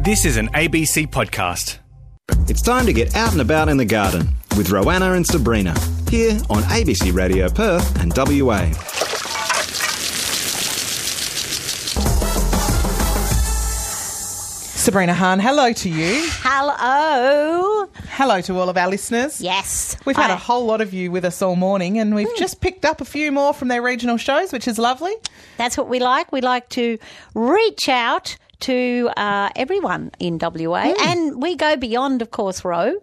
This is an ABC podcast. It's time to get out and about in the garden with Rowanna and Sabrina here on ABC Radio Perth and WA. Sabrina Hahn, hello to you. Hello. Hello to all of our listeners. Yes. We've had I- a whole lot of you with us all morning, and we've hmm. just picked up a few more from their regional shows, which is lovely. That's what we like. We like to reach out to uh, everyone in WA, Hmm. and we go beyond, of course, Row.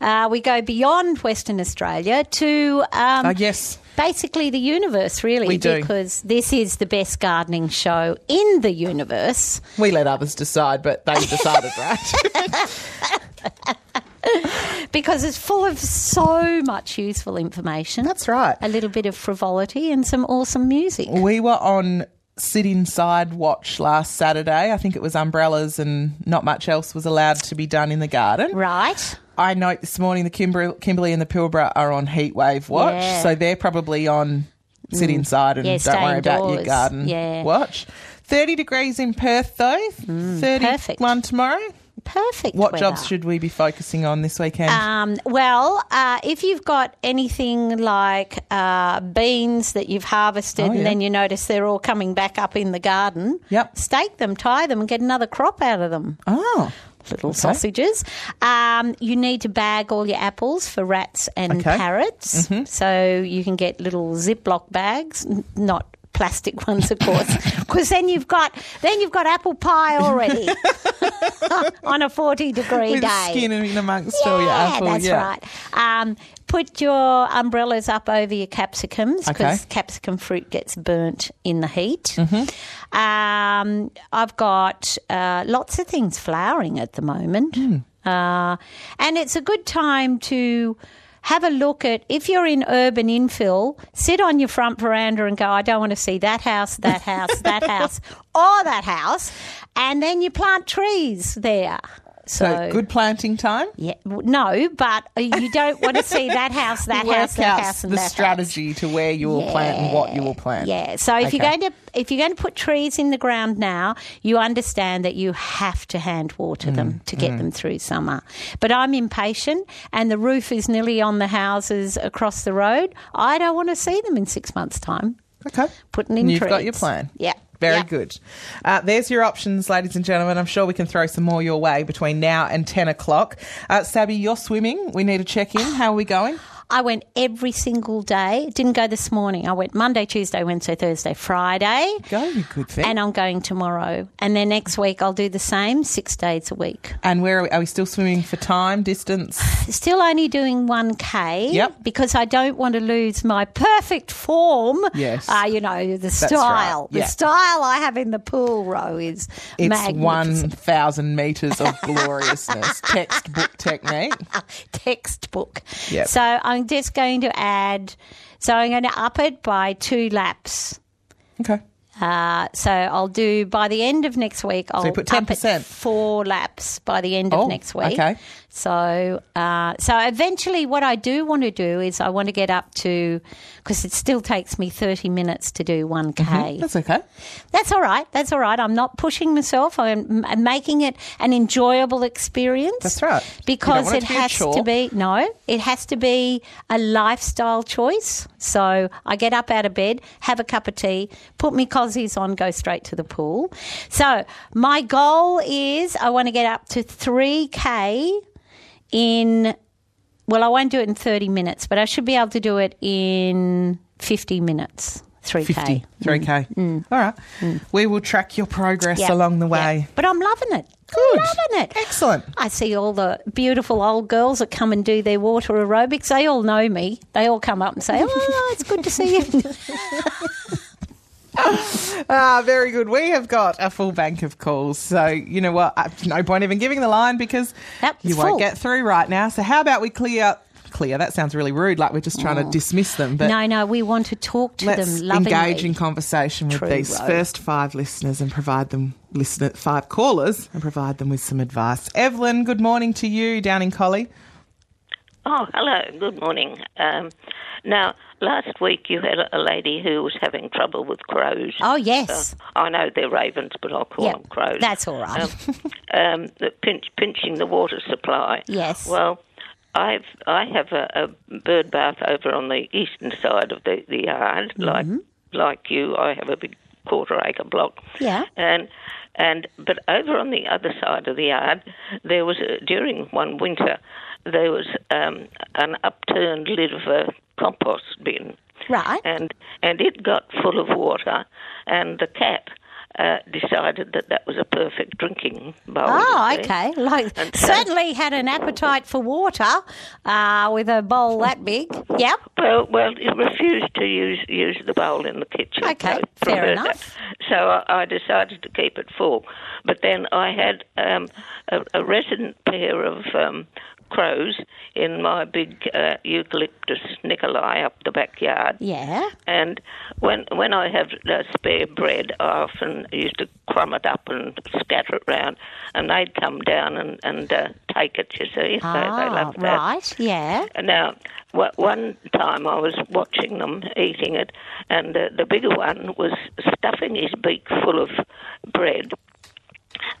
Uh, we go beyond Western Australia to um, Uh, yes. basically the universe, really, We do. because this is the best gardening show in the universe. We let others decide, but they decided, right? Because it's full of so much useful information. That's right. A little bit of frivolity and some awesome music. We were on sit inside watch last Saturday. I think it was umbrellas and not much else was allowed to be done in the garden. Right. I note this morning the Kimber- Kimberley and the Pilbara are on heat wave watch, Yeah. so they're probably on sit inside and Yeah, don't worry about your garden Yeah. watch. 30 degrees in Perth though, 31 tomorrow. Perfect. What weather. jobs should we be focusing on this weekend? Um, well, uh, if you've got anything like uh, beans that you've harvested Oh, yeah. and then you notice they're all coming back up in the garden, Yep. stake them, tie them, and get another crop out of them. oh, Little sausages. Um, you need to bag all your apples for rats and Okay. Mm-hmm. parrots. So you can get little Ziploc bags, not plastic ones, of course, because then you've got then you've got apple pie already on a forty degree with day. skin in amongst all your Yeah, apple. that's yeah. right. Um, put your umbrellas up over your capsicums because Okay. capsicum fruit gets burnt in the heat. Mm-hmm. Um, I've got uh, lots of things flowering at the moment, Hmm. uh, and it's a good time to. Have a look at if you're in urban infill, sit on your front veranda and go, I don't want to see that house, that house, that house, or that house. And then you plant trees there. So, good planting time. Yeah, no, but you don't want to see that house, that house, that house, and the that house. strategy to where you will plant and what you will plant. Yeah. So if you're going to if you're going to put trees in the ground now, you understand that you have to hand water Mm, them to get them through summer. But I'm impatient, and the roof is nearly on the houses across the road. I don't want to see them in six months' time. Okay. Putting in And you've got your plan. Yeah. Very good. Uh, there's your options, ladies and gentlemen. I'm sure we can throw some more your way between now and 10 o'clock. Uh, Sabby, you're swimming. We need to check in. How are we going? I went every single day. Didn't go this morning. I went Monday, Tuesday, Wednesday, Thursday, Friday. Go, you good thing. And I'm going tomorrow. And then next week I'll do the same six days a week. And where are we? Are we still swimming for time, distance? Still only doing 1K. Yep. Because I don't want to lose my perfect form. Yes. Uh, you know, the right, style. yeah. The style I have in the pool row is It's magnificent. 1,000 metres of gloriousness. Textbook technique. textbook. Yep. So I'm just going to add, so I'm going to up it by two laps. Okay. Uh, so I'll do by the end of next week. I'll you put 10%. four laps by the end of Oh, next week. okay. So, uh, so eventually, what I do want to do is I want to get up to because it still takes me thirty minutes to do one k. That's okay. That's all right. That's all right. I'm not pushing myself. I'm, I'm making it an enjoyable experience. That's right. Because it it, to be has to be no, it has to be a lifestyle choice. So I get up out of bed, have a cup of tea, put my cozies on, go straight to the pool. So my goal is I want to get up to three k in. Well, I won't do it in 30 minutes, but I should be able to do it in 50 minutes. 3K. 50, 3K. All right. We will track your progress Mm. Yeah, along the way. But I'm loving it. Good. I'm loving it. Excellent. I see all the beautiful old girls that come and do their water aerobics. They all know me. They all come up and say, "Oh, it's good to see you." Ah, very good. We have got a full bank of calls. So, you know what? Uh, No point even giving the line because Yep, you won't full. get through right now. So, how about we clear? Clear. That sounds really rude, like we're just trying to dismiss them. But no, no, we want to talk to let's them lovingly. engage in conversation with True, these Ro. first five listeners and provide them listener five callers and provide them with some advice. Evelyn, good morning to you down in Collie. Oh, hello. Good morning. Um, now, last week you had a lady who was having trouble with crows. Oh, yes. Uh, I know they're ravens, but I'll call Yep, them crows. that's all right. Um, um, the pinch, pinching the water supply. Yes. Well, I've I have a, a bird bath over on the eastern side of the, the yard, Mm-hmm. like like you. I have a big quarter acre block. Yeah. And and but over on the other side of the yard, there was a, during one winter, there was um, an upturned lid of a compost bin, Right. and and it got full of water, and the cat. Uh, decided that that was a perfect drinking bowl. Oh, okay. Like And certainly had an appetite for water uh, with a bowl that big. Yep. Well, well, it refused to use use the bowl in the kitchen. Okay, so fair enough. that. So I, I decided to keep it full. But then I had um, a, a resident pair of um, crows in my big uh, eucalyptus nicholii up the backyard. Yeah. And when when I have uh, spare bread, I often used to crumb it up and scatter it round, and they'd come down and and uh, take it. You see, they, they Ah, love that. right. Yeah. Now, wa- one time I was watching them eating it, and uh, the bigger one was stuffing his beak full of bread.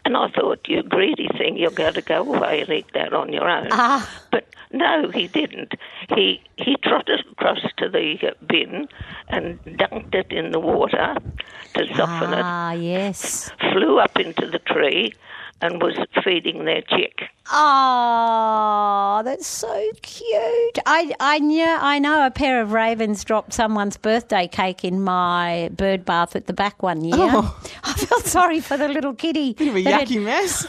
And I thought, you greedy thing, you're going to go away and eat that on your own. Ah. But no, he didn't. He he trotted across to the bin and dunked it in the water to soften it. Ah, yes. Flew up into the tree and was feeding their chick. Oh, that's so cute. I I knew I know a pair of ravens dropped someone's birthday cake in my bird bath at the back one year. Oh. I felt sorry for the little kitty. Bit of a yucky mess.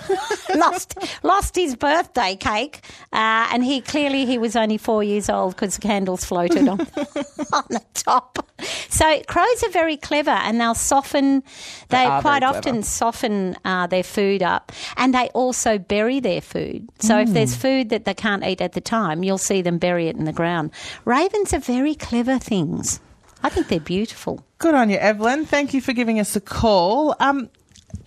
lost lost his birthday cake, uh, and he clearly he was only four years old because the candles floated on on the top. So crows are very clever, and they'll soften. They, are quite often soften uh, their food up, and they also bury their food. So if there's Mm. food that they can't at the time, you'll see them bury it in the ground. Ravens are very clever things. I think they're beautiful. Good on you, Evelyn. Thank you for giving us a call. Um,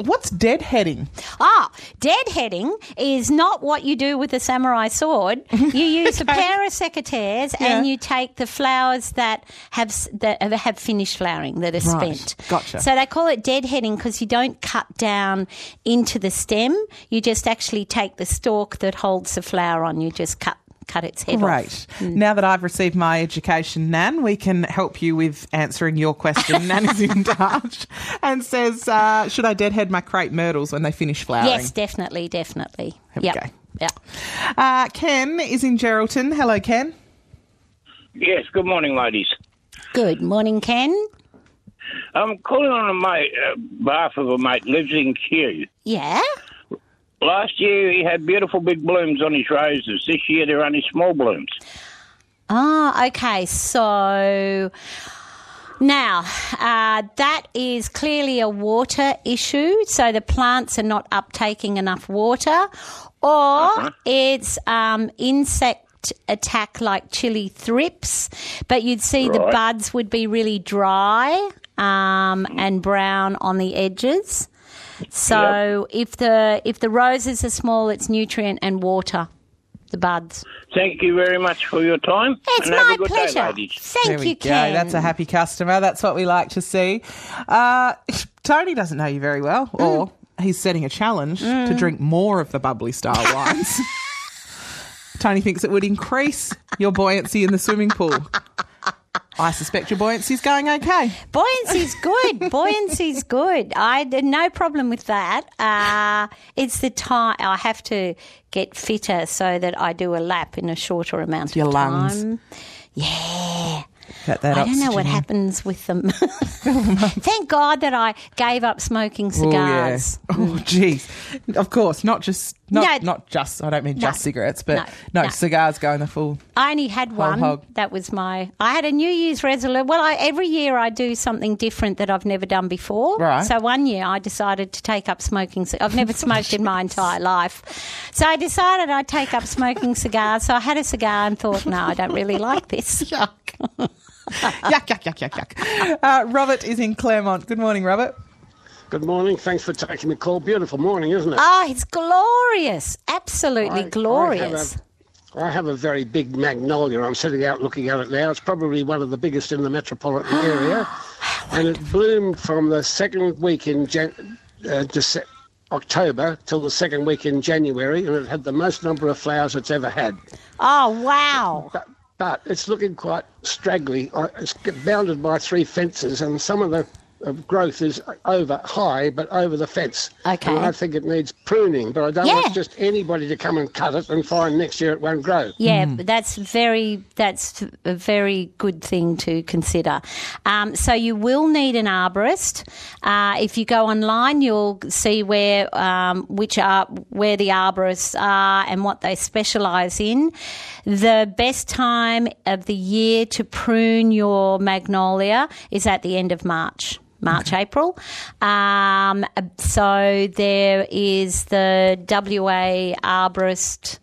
what's deadheading? Ah, deadheading is not what you do with a samurai sword. You use a pair of secateurs and you take the flowers that have that have- have finished flowering that are Right. spent. Gotcha. So they call it deadheading because you don't cut down into the stem. You just actually take the stalk that holds the flower on. You just cut cut its head off. Great. Now that I've received my education, Nan, we can help you with answering your question. Nan is in touch and says, uh, "Should I deadhead my crepe myrtles when they finish flowering?" Yes, definitely, definitely. Here we go. Yep. Uh, Ken is in Geraldton. Hello, Ken. Yes, good morning, ladies. Good morning, Ken. I'm calling on a mate, uh, behalf of a mate, lives in Kew. Yeah. Last year he had beautiful big blooms on his roses. This year they're only small blooms. Ah, okay. So now uh, that is clearly a water issue. So the plants are not uptaking enough water, or it's um, insect attack like chili thrips. But you'd see the buds would be really dry um, and brown on the edges. So if the if the roses are small, it's nutrient and water. The buds. Thank you very much for your time. It's and have my a good pleasure. Day. Thank there we you, go. Ken. That's a happy customer. That's what we like to see. Uh, Tony doesn't know you very well, or he's setting a challenge to drink more of the bubbly style wines. Tony thinks it would increase your buoyancy in the swimming pool. I suspect your buoyancy's going okay. Buoyancy's good. Buoyancy's good. I no problem with that. Uh, it's the time I have to get fitter so that I do a lap in a shorter amount Your of lungs. time. Yeah. I don't know what happens with them. Thank God that I gave up smoking Oh, yeah. cigars. Oh, geez. Of course, not just not No. not just. I don't mean No. just cigarettes, but No. no, No. cigars going the full. I only had one. hog. That was my. I had a New Year's resolution. Well, I, every year I do something different that I've never done before. Right. So one year I decided to take up smoking. I've never smoked in my entire life, so I decided I'd take up smoking cigars. So I had a cigar and thought, no, I don't really like this. Yuck. yuck, yuck, yuck, yuck, yuck. Uh, Robert is in Claremont. Good morning, Robert. Good morning. Thanks for taking the call. Beautiful morning, isn't it? Oh, it's glorious! Absolutely I- glorious. I have a very big magnolia. I'm sitting out looking at it now. It's probably one of the biggest in the metropolitan area. And it bloomed from the second week in Jan- uh, Dece- October till the second week in January, and it had the most number of flowers it's ever had. Oh, wow. But, but it's looking quite straggly. It's bounded by three fences, and some of the uh, growth is over high, but over the fence. Okay. And I think it needs pruning, but I don't Yeah. want just anybody to come and cut it and find next year it won't grow. Yeah, but that's very that's a very good thing to consider. Um, so you will need an arborist. Uh, if you go online, you'll see where um, which are where the arborists are and what they specialise in. The best time of the year to prune your magnolia is at the end of March. March, April. Um, so there is the WA Arborist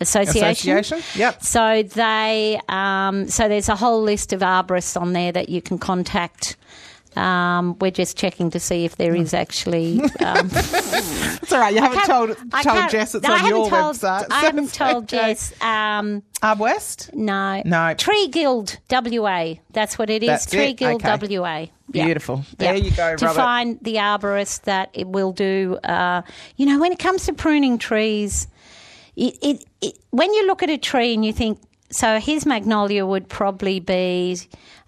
Association. Association, yep. So they, um, so there's a whole list of arborists on there that you can contact. Um, we're just checking to see if there is actually. Um, It's all right. You haven't told told Jess it's no, on your told, website. I haven't told okay. Jess. Um, Arb West. no, No. Tree Guild WA. That's what it is. That's Tree it? Guild Okay. WA. Yeah. Beautiful. Yeah. There you go, To Robert. find the arborist that it will do. Uh, you know, when it comes to pruning trees, it, it, it when you look at a tree and you think, so his magnolia would probably be.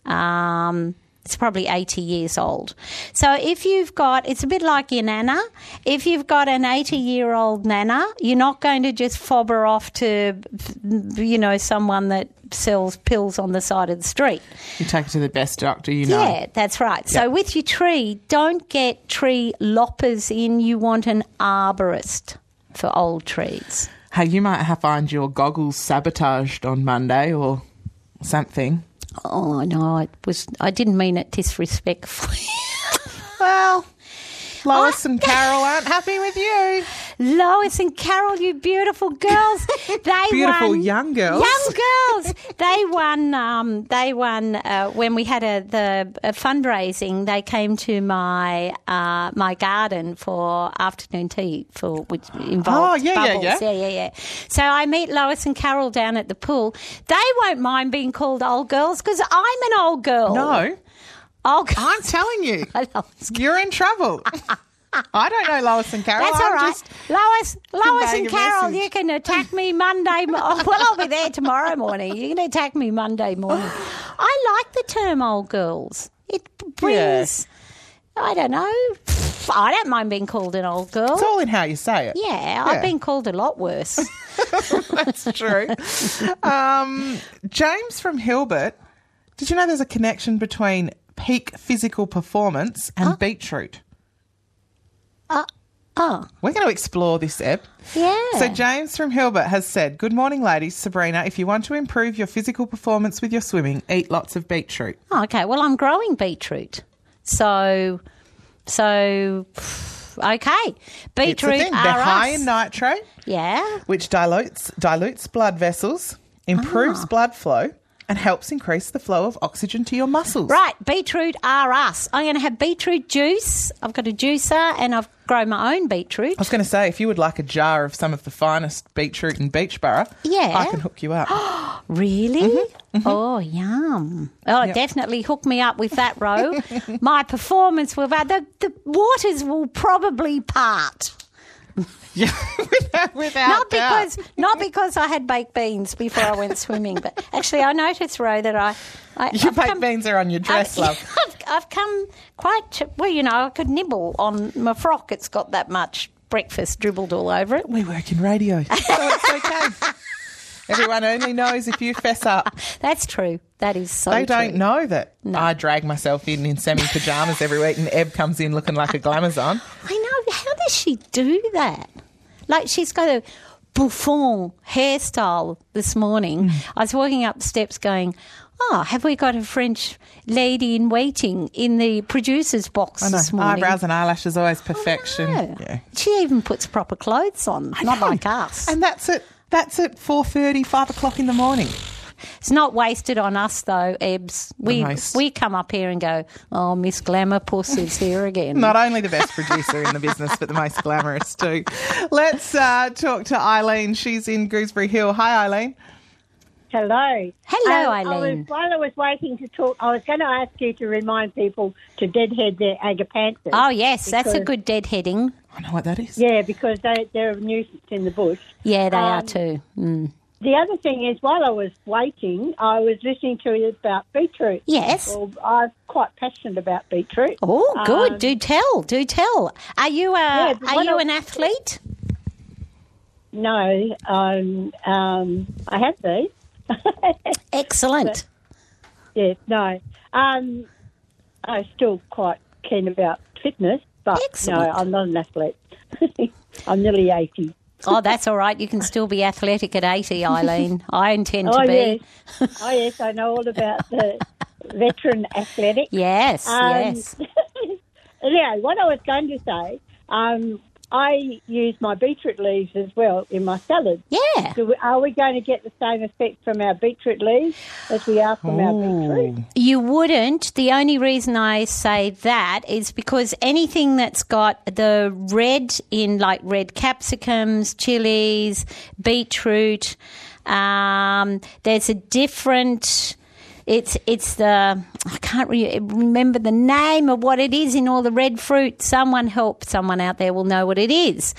Um, it's probably 80 years old. So if you've got, it's a bit like your nana. If you've got an 80 year old nana, you're not going to just fob her off to, you know, someone that sells pills on the side of the street. You take it to the best doctor you know. Yeah, that's right. So with your tree, don't get tree loppers in. You want an arborist for old trees. Hey, you might have find your goggles sabotaged on Monday or something. Oh no, it was. I didn't mean it disrespectfully. Well, Lois Oh. and Carol aren't happy with you. Lois and Carol, you beautiful girls. They Beautiful won, young girls. Young girls. they won. Um, they won uh, when we had a the a fundraising. They came to my uh, my garden for afternoon tea for which involved Oh, yeah, yeah, bubbles. yeah. yeah, yeah, yeah. So I meet Lois and Carol down at the pool. They won't mind being called old girls because I'm an old girl. No, old girl. I'm telling you, you're in trouble. I don't know Lois and Carol. That's all right. Lois, Lois and Carol, message. you can attack me Monday. Mo- oh, well, I'll be there tomorrow morning. You can attack me Monday morning. I like the term "old girls." It brings. I don't know. I don't mind being called an old girl. It's all in how you say it. yeah, Yeah. I've been called a lot worse. That's true. um, James from Hilbert, did you know there's a connection between peak physical performance and beetroot? uh, oh, We're going to explore this, Eb. yeah. So, James from Hilbert has said, Good morning, ladies. Sabrina, if you want to improve your physical performance with your swimming, eat lots of beetroot. Oh, okay. Well, I'm growing beetroot, so so okay. Beetroot are They're high in nitrate, yeah. which dilutes, dilutes blood vessels, improves Ah. blood flow, and helps increase the flow of oxygen to your muscles. Right, beetroot are us. I'm going to have beetroot juice. I've got a juicer and I've grown my own beetroot. I was going to say, if you would like a jar of some of the finest beetroot in Beechboro, Yeah. I can hook you up. Really? Mm-hmm, mm-hmm. Oh, yum. Oh, definitely hook me up with that, Ro. my performance will, the, the waters will probably part. yeah, without, without Not doubt. because, not because I had baked beans before I went swimming, but actually I noticed, Ro, that I... I your I've baked come- beans are on your dress, I've, love. I've, I've come quite to, well, you know, I could nibble on my frock. It's got that much breakfast dribbled all over it. We work in radio, so it's okay. Everyone only knows if you fess up. That's true. That is so They true. don't know that I drag myself in in semi pajamas every week, and Eb comes in looking like a glamazon. I know. How does she do that? Like she's got a bouffant hairstyle this morning. Mm. I was walking up the steps going, Oh, have we got a French lady in waiting in the producer's box I know this morning? eyebrows and eyelashes always perfection. Yeah. She even puts proper clothes on, not know. like us. and that's it. that's at four thirty, five o'clock in the morning. It's not wasted on us though, Ebs. We most- we come up here and go, oh, Miss Glamour Puss is here again. Not only the best producer in the business, but the most glamorous too. Let's uh, talk to Eileen. She's in Gooseberry Hill. Hi, Eileen. Hello. Hello, Um, I Eileen. was, while I was waiting to talk, I was going to ask you to remind people to deadhead their agapanthus. oh yes, that's a good deadheading. I know what that is. Yeah, because they, they're a nuisance in the bush. Yeah, they are Um, too. Mm. The other thing is, while I was waiting, I was listening to you about beetroot. Yes. Well, I'm quite passionate about beetroot. Oh, good. Um, do tell. Do tell. Are you a Yeah, Are you I- an athlete? No, um, um, I have these. Excellent. Yes, no. Um, I'm still quite keen about fitness, but Excellent. no, I'm not an athlete. I'm nearly 80. Oh, that's all right. You can still be athletic at eighty, Eileen. I intend to Oh, be. yes. oh, yes, I know all about the veteran athletic. Yes, Um, yes. Anyway, what I was going to say, um, I use my beetroot leaves as well in my salad. Yeah. So we- are we going to get the same effect from our beetroot leaves as we are from our beetroot? You wouldn't. The only reason I say that is because anything that's got the red in, like red capsicums, chilies, beetroot, um, there's a different. It's it's the I can't re- remember the name of what it is in all the red fruit. Someone help someone out there will know what it is.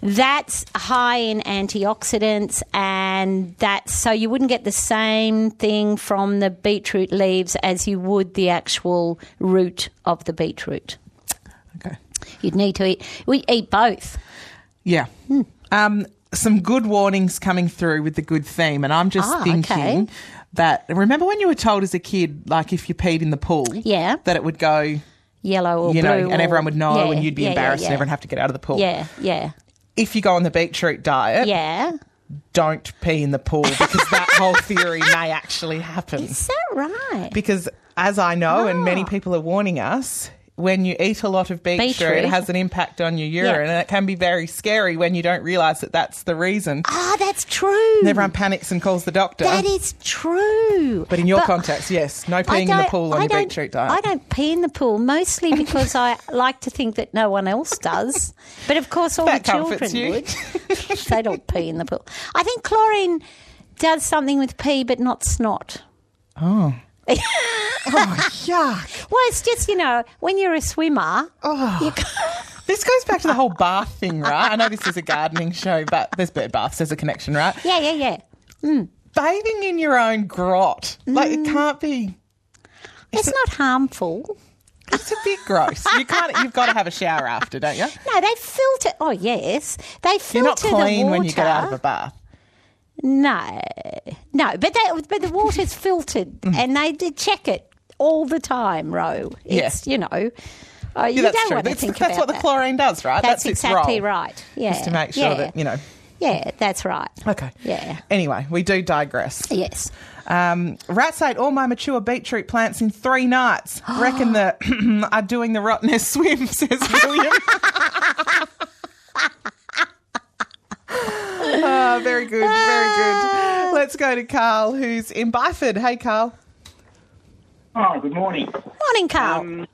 That's high in antioxidants, and that's so you wouldn't get the same thing from the beetroot leaves as you would the actual root of the beetroot. Okay. You'd need to eat. We eat both. Yeah. Um, some good warnings coming through with the good theme, and I'm just Ah, thinking okay. That. Remember when you were told as a kid, like if you peed in the pool, Yeah. that it would go, Yellow or you know, blue, and everyone would know, Yeah, and you'd be yeah, embarrassed, yeah. and everyone have to get out of the pool. Yeah, yeah, If you go on the beetroot diet, yeah. don't pee in the pool because that whole theory may actually happen. Is that right? Because as I know, and Ah. many people are warning us, when you eat a lot of beetroot, it has an impact on your urine, Yeah. and it can be very scary when you don't realise that that's the reason. Ah, that's true. And everyone panics and calls the doctor. That is true. but in your context, yes, no peeing in the pool on I your beetroot diet. I don't pee in the pool mostly because I like to think that no one else does. But of course, all That the children you. would. they don't pee in the pool. I think chlorine does something with pee, but not snot. Oh. Oh, yuck. Well, it's just you know when you're a swimmer. Oh. You This goes back to the whole bath thing, right? I know this is a gardening show, but there's bird baths, there's a connection, right? yeah, yeah, yeah. Bathing in your own grot. Like, Mm. it can't be. It's not harmful. It's a bit gross. You can't. You've got to have a shower after, don't you? No, they filter. Oh yes, they filter You're not the clean when you get out of a bath. No, no, but they, but the water's filtered, Mm. and they did check it all the time. Ro, it's you know, uh, you Yeah, that's don't true. want to That's, think that's about what the that. chlorine does, right? That's, its exactly role, right. Yeah, Just to make sure yeah. that you know. Yeah, that's right. Okay. Yeah. Anyway, we do digress. Yes. Um, rats ate all my mature beetroot plants in three nights. Reckon that are doing the rottenness swim, says William. oh, very good, very good. Let's go to Carl, who's in Byford. Hey, Carl. Oh, good morning. Morning, Carl. Um,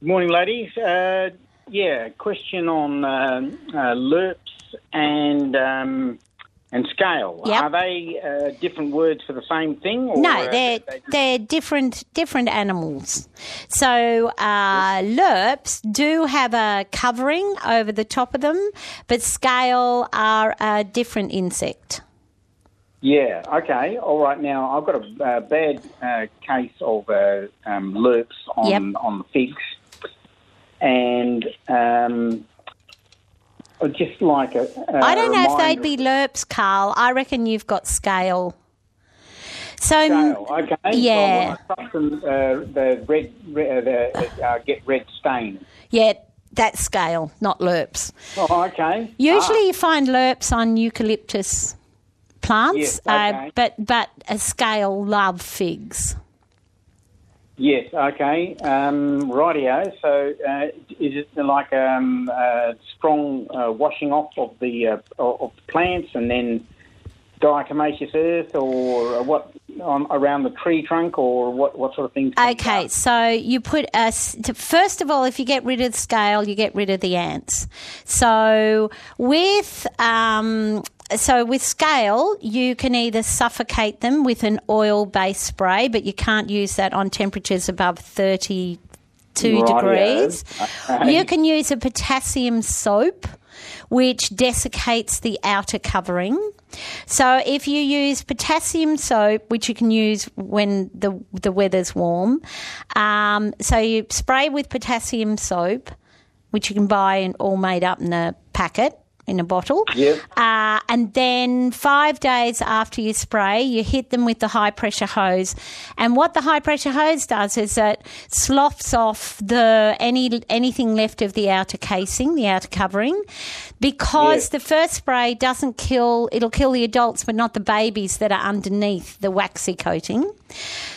good morning, ladies. Uh, yeah, question on um uh, lerps and um, and scale. Yep. Are they uh, different words for the same thing? Or no, they're they they're different different animals. So uh, lerps do have a covering over the top of them, but scale are a different insect. Yeah. Okay. All right. Now I've got a uh, bad uh, case of uh, um, lerps on Yep. on the figs, and um, I'd just like a. a I don't know if they'd be lerps, Carl. I reckon you've got scale. So Scale, okay. yeah. So I them, uh, the red, red the, uh, get red stain. yeah, that's scale, not lerps. Oh, okay. Usually, you find lerps on eucalyptus plants, Yes, uh, but but a scale love figs. Yes, okay. Um, rightio. So, uh, is it like um, uh, strong uh, washing off of the uh, of the plants and then diatomaceous earth, or what? on around the tree trunk, or what? What sort of things? Okay, so you put a first of all, if you get rid of the scale, you get rid of the ants. So with um, so with scale, you can either suffocate them with an oil-based spray, but you can't use that on temperatures above thirty-two Rightio. degrees. Okay. You can use a potassium soap, which desiccates the outer covering. So if you use potassium soap, which you can use when the the weather's warm, um, so you spray with potassium soap, which you can buy and all made up in a packet in a bottle. Yep. Uh, and then five days after you spray, you hit them with the high pressure hose. And what the high pressure hose does is it sloughs off the any anything left of the outer casing, the outer covering, because Yeah. the first spray doesn't kill. It'll kill the adults, but not the babies that are underneath the waxy coating.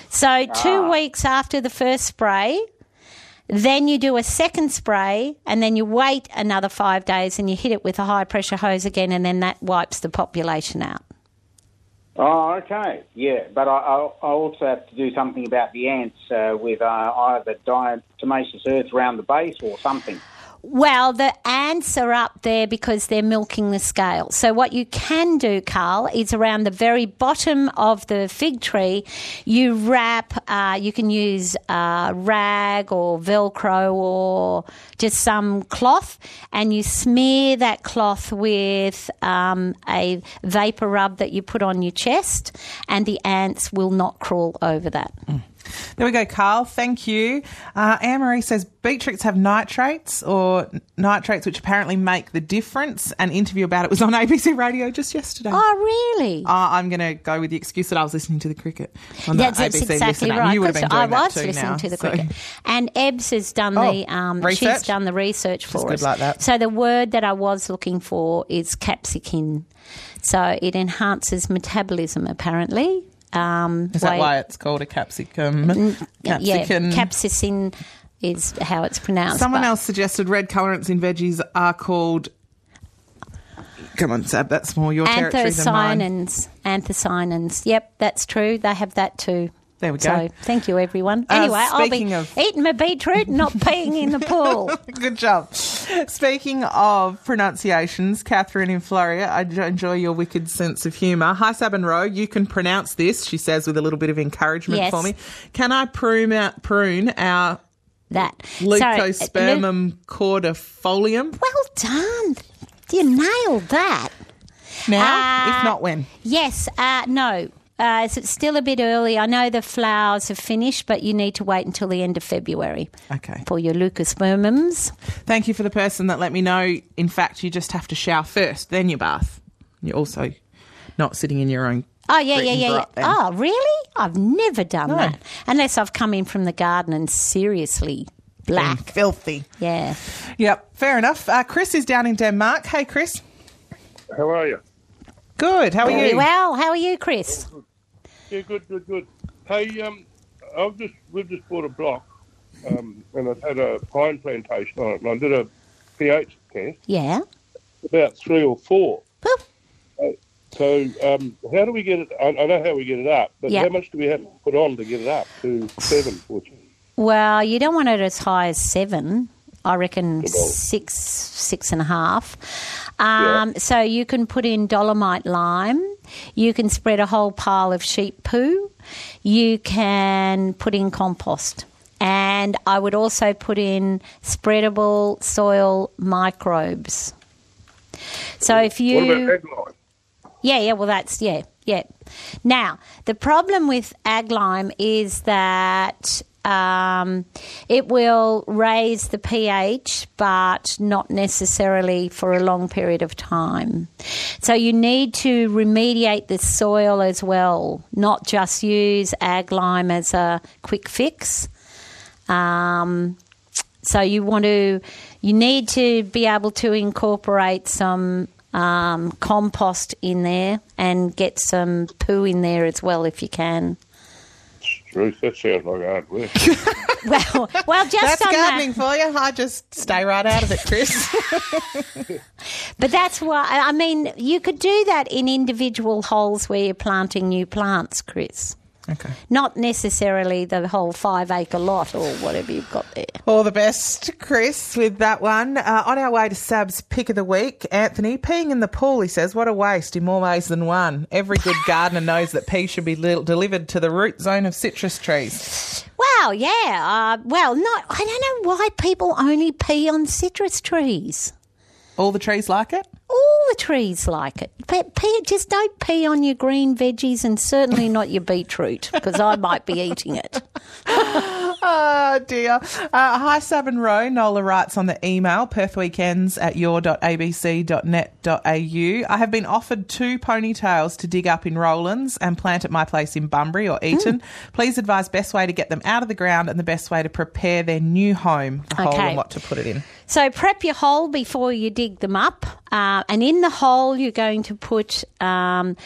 So two weeks after the first spray. Then you do a second spray and then you wait another five days and you hit it with a high pressure hose again and then that wipes the population out. Oh, okay, yeah, but I, I, also have to do something about the ants uh, with uh, either diatomaceous earth around the base or something. Well, the ants are up there because they're milking the scale. So, what you can do, Carl, is around the very bottom of the fig tree, you wrap, uh, you can use uh, rag or Velcro or just some cloth, and you smear that cloth with um, a vapor rub that you put on your chest, and the ants will not crawl over that. There we go, Carl. Thank you. Uh, Anne Marie says beetroots have nitrates or nitrates, which apparently make the difference. An interview about it was on ABC Radio just yesterday. Oh, really? Uh, I'm going to go with the excuse that I was listening to the cricket on the That's, that's ABC exactly listener. right. You would have been doing I that was too listening now, to the so- cricket, and Ebbs has done Oh, the um, she's done the research for us. like that. So the word that I was looking for is capsicum. So it enhances metabolism, apparently. Um, Is that way- why it's called a capsicum? Yeah, Capsicum. capsicum is how it's pronounced. Someone else suggested red colorants in veggies are called. Come on, Sab, that's more your territory than mine. Anthocyanins. Anthocyanins. Yep, that's true. They have that too. There we go. So thank you, everyone. Uh, Anyway, I'll be of- eating my beetroot, not peeing in the pool. Good job. Speaking of pronunciations, Catherine in Floreat, I enjoy your wicked sense of humour. Hi, Sab and Roe. You can pronounce this, she says, with a little bit of encouragement Yes. for me. Can I prune out, prune our That. So, uh, cordifolium Well done. You nailed that. now? Uh, if not, when? Yes, uh, no. Uh, so it's still a bit early. I know the flowers have finished, but you need to wait until the end of February Okay. for your Lucas leucospermums. Thank you for the person that let me know. In fact, you just have to shower first, then you bath. You're also not sitting in your own. Oh, yeah, yeah, yeah, yeah. Oh, really? I've never done No. that. Unless I've come in from the garden and seriously black. Filthy. Yeah. Yep, fair enough. Uh, Chris is down in Denmark. Hey, Chris. How are you? Good. How are Very you? well. How are you, Chris? Yeah, good, good, good. Hey, um, I've just we've just bought a block, um, and I've had a pine plantation on it, and I did a pH test, Yeah. about three or four. Poof. So, um, how do we get it? I, I know how we get it up, but Yeah. how much do we have to put on to get it up to seven? Well, you don't want it as high as seven. I reckon six, six and a half. Um, So you can put in dolomite lime. You can spread a whole pile of sheep poo. You can put in compost. And I would also put in spreadable soil microbes. So if you. what about ag lime? Yeah, yeah, well, that's, yeah, yeah. Now, the problem with ag lime is that um, it will raise the pH, but not necessarily for a long period of time. So you need to remediate the soil as well, not just use ag lime as a quick fix. Um, so you want to, you need to be able to incorporate some um, compost in there and get some poo in there as well if you can. Truth, that sounds like hard work. Well, well, just That's on gardening that. for you. I just stay right out of it, Chris. But that's why I mean you could do that in individual holes where you're planting new plants, Chris. Okay. Not necessarily the whole five acre lot or whatever you've got there. All the best, Chris, with that one. Uh, on our way to Sab's pick of the week, Anthony, peeing in the pool, he says, what a waste in more ways than one. Every good gardener knows that pee should be li- delivered to the root zone of citrus trees. Well, yeah. Uh, well, no, I don't know why people only pee on citrus trees. All the trees like it? All the trees like it. Pe- Pee, just don't pee on your green veggies and certainly not your beetroot because I might be eating it. Oh dear. Uh, hi, and Row. Nola writes on the email, perthweekends at your.abc.net.au. I have been offered two ponytails to dig up in Rowlands and plant at my place in Bunbury or Eaton. Please advise best way to get them out of the ground and the best way to prepare their new home, the hole and what to put it in. So prep your hole before you dig them up, uh, and in the hole you're going to put um,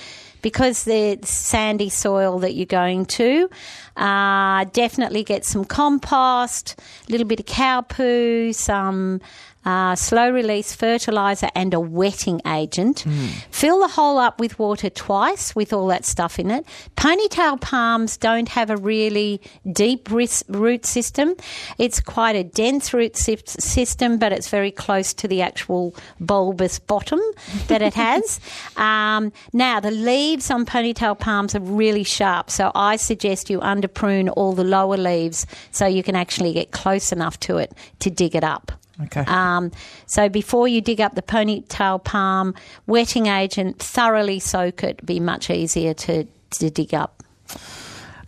because the sandy soil that you're going to. Uh, definitely get some compost, a little bit of cow poo, some uh, slow release fertilizer, and a wetting agent. Fill the hole up with water twice with all that stuff in it. Ponytail palms don't have a really deep root system. It's quite a dense root system, but it's very close to the actual bulbous bottom that it has. um, now, the leaves on ponytail palms are really sharp, so I suggest you under prune all the lower leaves so you can actually get close enough to it to dig it up. Okay. Um, so before you dig up the ponytail palm, wetting agent, thoroughly soak it. Be much easier to, to dig up.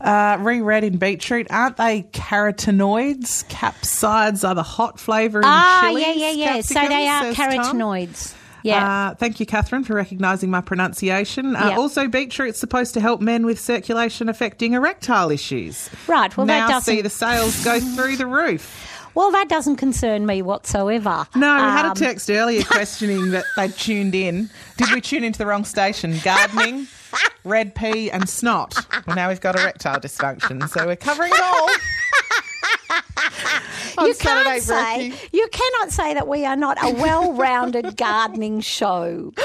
Uh, reread in beetroot, aren't they carotenoids? Capsides are the hot flavour in Ah, chilies. yeah, yeah, yeah. So they are says Tom. carotenoids. Yeah. Uh, thank you, Catherine, for recognising my pronunciation. Uh, Yeah. Also, beetroot's supposed to help men with circulation affecting erectile issues. Right, well, that now doesn't- see the sales go through the roof. Well, that doesn't concern me whatsoever. No, we had a Um, text earlier questioning that they tuned in. Did we tune into the wrong station? Gardening, red pea, and snot. Well, now we've got erectile dysfunction, so we're covering it all. You Saturday, can't say you cannot say that we are not a well-rounded gardening show.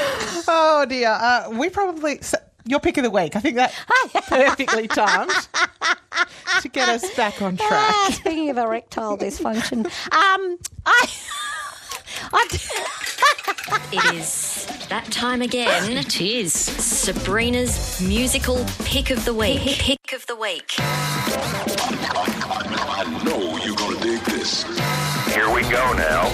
Oh dear. Uh, we probably your pick of the week. I think that perfectly timed to get us back on Ah, track. speaking of erectile dysfunction, um, I, I It is that time again. It is Sabrina's musical pick of the week. Pick of the week. I know you're gonna dig this. Here we go now.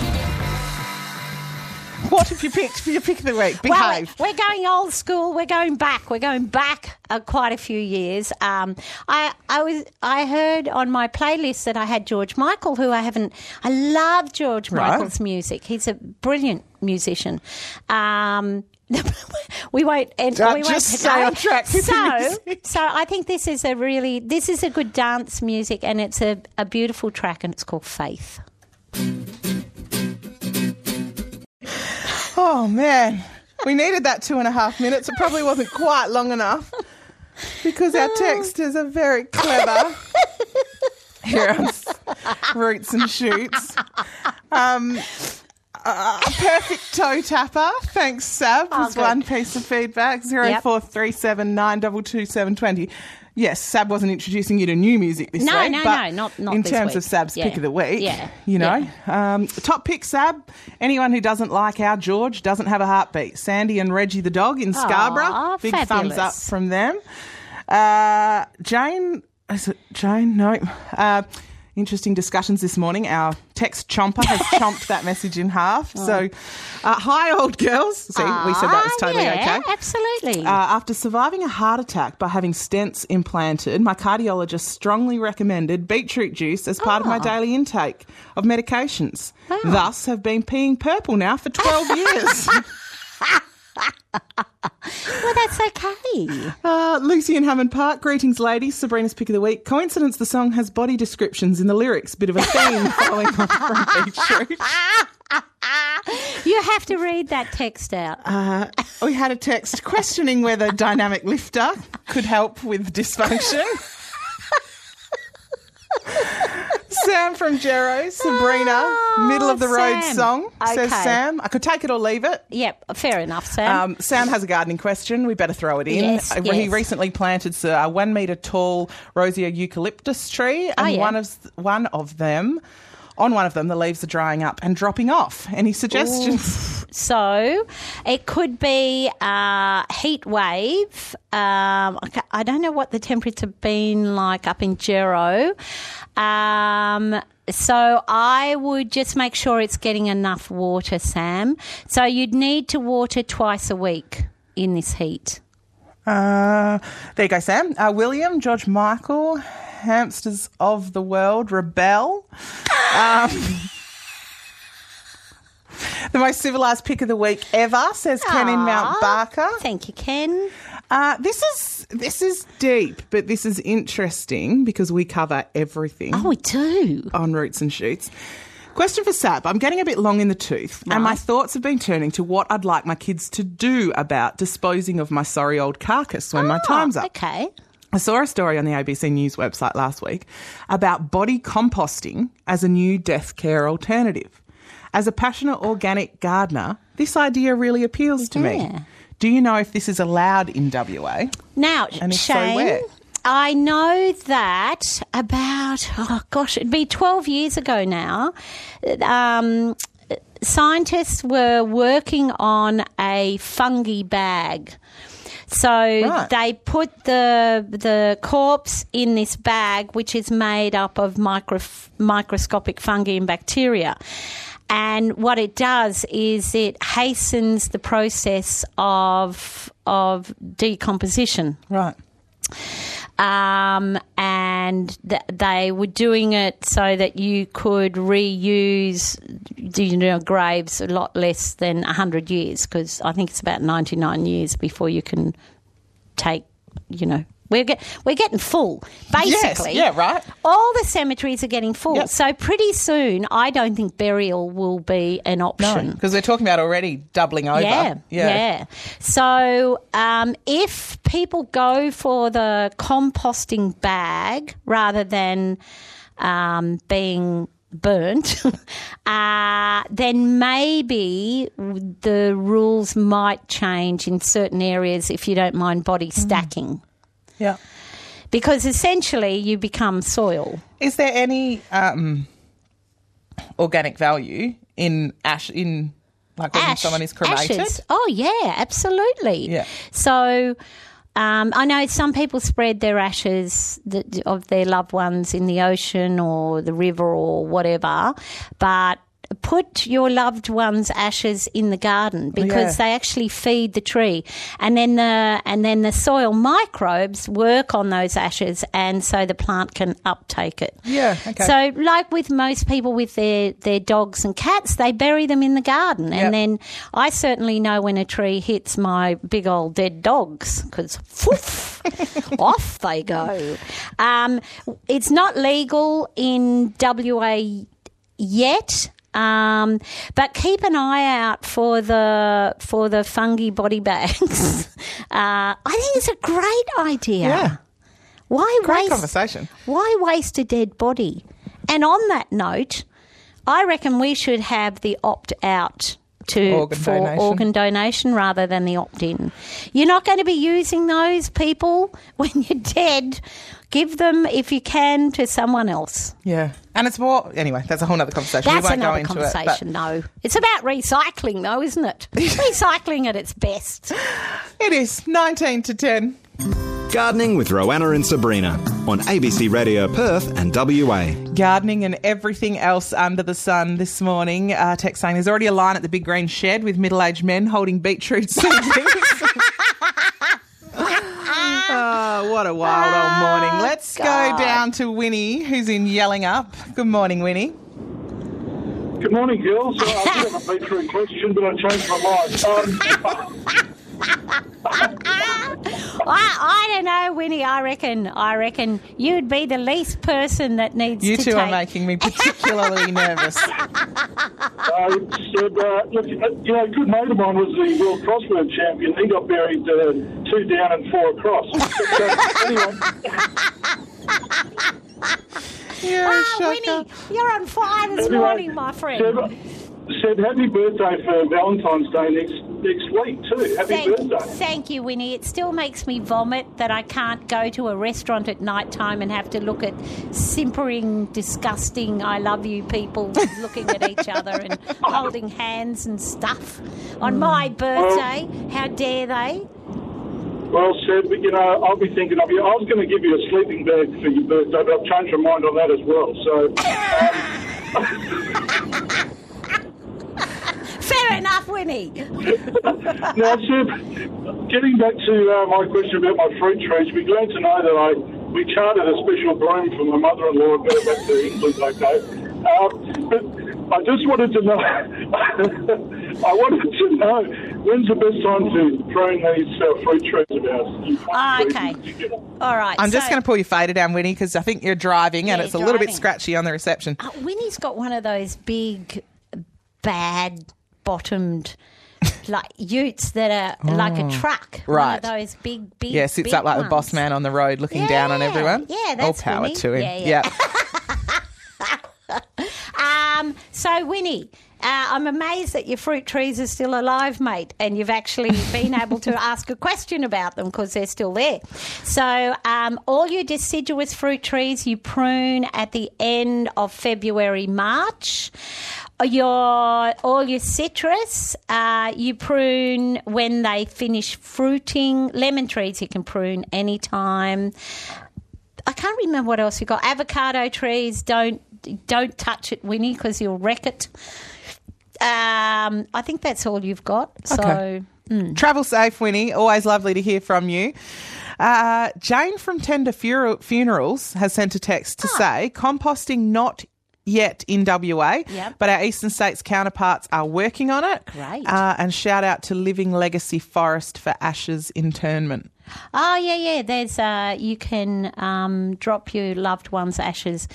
What have you picked for your pick of the week? Well, Behave. we're going old school. We're going back. We're going back uh, quite a few years. Um, I I was I heard on my playlist that I had George Michael, who I haven't. I love George Right. Michael's music. He's a brilliant musician. Um, we won't. And Uh, we won't just stay on track So, so I think this is a really this is a good dance music, and it's a, a beautiful track, and it's called Faith. Oh man, we needed that two and a half minutes. It probably wasn't quite long enough because our texters are very clever here on Roots and Shoots. Um, uh, a perfect toe tapper. Thanks, Sab. Oh, was good. one piece of feedback. Zero four three seven nine double two seven twenty. Yes, Sab wasn't introducing you to new music this No, week. no, but no, not- not in terms week. of Sab's Yeah. pick of the week. Yeah, you know, um, top pick, Sab. Anyone who doesn't like our George doesn't have a heartbeat. Sandy and Reggie the dog in Scarborough. Big thumbs up from them. Uh, Jane, is it Jane? No. Uh, interesting discussions this morning. Our text chomper has chomped that message in half. So, uh, hi, old girls. See, we said that was Ah, totally yeah, okay. Absolutely. Uh, after surviving a heart attack by having stents implanted, my cardiologist strongly recommended beetroot juice as part of my Oh. daily intake of medications. Thus, have been peeing purple now for 12 years. well, that's okay. Uh, Lucy in Hammond Park, greetings, ladies. Sabrina's pick of the week. Coincidence: the song has body descriptions in the lyrics. Bit of a theme following on from Beach beetroot. You have to read that text out. Uh, we had a text questioning whether dynamic lifter could help with dysfunction. Sam from Gero, Sabrina, middle of the road Sam. song, says Sam. I could take it or leave it. Yep, fair enough, Sam. Um, Sam has a gardening question. We better throw it in. Yes, Uh, He recently planted a one metre tall rosia eucalyptus tree, and Oh, yeah. one of one of them, on one of them, the leaves are drying up and dropping off. Any suggestions? So it could be a heat wave. Um, I don't know what the temperatures have been like up in Gero. Um, so I would just make sure it's getting enough water, Sam. So you'd need to water twice a week in this heat. Uh, there you go, Sam. Uh, William, George Michael, hamsters of the world rebel. Um, the most civilised pick of the week ever, says Ken in Mount Barker. Thank you, Ken. Uh, this is this is deep, but this is interesting because we cover everything. Oh, we do. on roots and shoots. Question for Sab. I'm getting a bit long in the tooth, and my thoughts have been turning to what I'd like my kids to do about disposing of my sorry old carcass when my time's up. Oh, Okay. I saw a story on the ABC News website last week about body composting as a new death care alternative. As a passionate organic gardener, this idea really appeals to Yeah. me. Do you know if this is allowed in WA? Now, And if so, Shane, where? I know that about, oh gosh, it'd be 12 years ago now, um, scientists were working on a fungi bag. So Right. they put the the corpse in this bag, which is made up of micro, microscopic fungi and bacteria. And what it does is it hastens the process of of decomposition Right. um, and th- they were doing it so that you could reuse you know graves a lot less than 100 years because I think it's about 99 years before you can take you know we're get, we're getting full basically yeah, right. all the cemeteries are getting full Yep. so pretty soon I don't think burial will be an option Because we're talking about already doubling over. yeah, Yeah. yeah. So um, if people go for the composting bag rather than um, being burnt, uh, then maybe the rules might change in certain areas if you don't mind body stacking. Yeah. Because essentially you become soil. Is there any um, organic value in ash in like when Ash, someone is cremated? ashes. Oh yeah, absolutely. Yeah. So um, I know some people spread their ashes th- of their loved ones in the ocean or the river or whatever, but put your loved one's ashes in the garden because Yeah. they actually feed the tree and then the and then the soil microbes work on those ashes and so the plant can uptake it Yeah, okay. so like with most people with their their dogs and cats they bury them in the garden Yep. and then i certainly know when a tree hits my big old dead dogs because off they go um, it's not legal in wa yet um, but keep an eye out for the for the fungi body bags. uh, I think it's a great idea. Yeah. Why Great waste? conversation. Why waste a dead body? And on that note, I reckon we should have the opt out to Organ for donation. organ donation rather than the opt in. You're not going to be using those people when you're dead. Give them, if you can, to someone else. Yeah. And it's more anyway, that's a whole other conversation. That's we won't another go into conversation, it. no. It's about recycling, though, isn't it? recycling at its best. It is 19 to 10. Gardening with Roanna and Sabrina on ABC Radio Perth and WA. Gardening and everything else under the sun this morning. Uh, text saying there's already a line at the big green shed with middle aged men holding beetroot seedlings. oh, what a wild old morning. Let's go down to Winnie, who's in Yallingup. Good morning, Winnie. Good morning, girls. Uh, I did have a beetroot question, but I changed my mind. Um, I, I don't know, Winnie. I reckon, I reckon you'd be the least person that needs You to two take. are making me particularly nervous. uh, said, uh, look, uh, you know, a good mate of mine was the world crossword champion. He got buried uh, two down and four across. So, anyway, ah, Winnie, you're on fire this Anyway, morning, my friend. Seb, Seb, happy birthday for Valentine's Day next next week too. Happy Thank, birthday. thank you, Winnie. It still makes me vomit that I can't go to a restaurant at night time and have to look at simpering, disgusting, I love you people looking at each other and holding hands and stuff on my birthday. How dare they? Well, Seb, you know, I'll be thinking of you. I was going to give you a sleeping bag for your birthday, but I've changed my mind on that as well. So, um, Fair enough, Winnie. now, Seb, getting back to uh, my question about my fruit trees, we're glad to know that I we chartered a special broom for my mother-in-law and got it back to England. Okay, um, but I just wanted to know. I wanted to know when's the best time to prune these uh, fruit trees of ours. You plant trees okay. All right. I'm just going to pull your fader down, Winnie, because I think you're driving and Yeah, it's a little bit scratchy on the reception. Uh, Winnie's got one of those big, bad bottomed. Like utes that are like a Oh, truck, One right. of those big, big. yeah, sits big up like the boss man on the road looking down on everyone. yeah, All power Winnie. to him. Yeah, yeah. Um, so, Winnie, uh, I'm amazed that your fruit trees are still alive, mate, and you've actually been able to ask a question about them because they're still there. So, um, all your deciduous fruit trees you prune at the end of February, March. Your all your citrus, uh, you prune when they finish fruiting. Lemon trees you can prune anytime. I can't remember what else you got. Avocado trees, don't don't touch it, Winnie, because you'll wreck it. Um, I think that's all you've got. So Okay. Travel safe, Winnie. Always lovely to hear from you. Uh, Jane from Tender Funerals has sent a text to say composting not yet in WA, Yep. but our eastern states counterparts are working on it. Great. Uh, and shout out to Living Legacy Forest for ashes internment. Oh yeah, yeah. There's uh, you can um, drop your loved one's ashes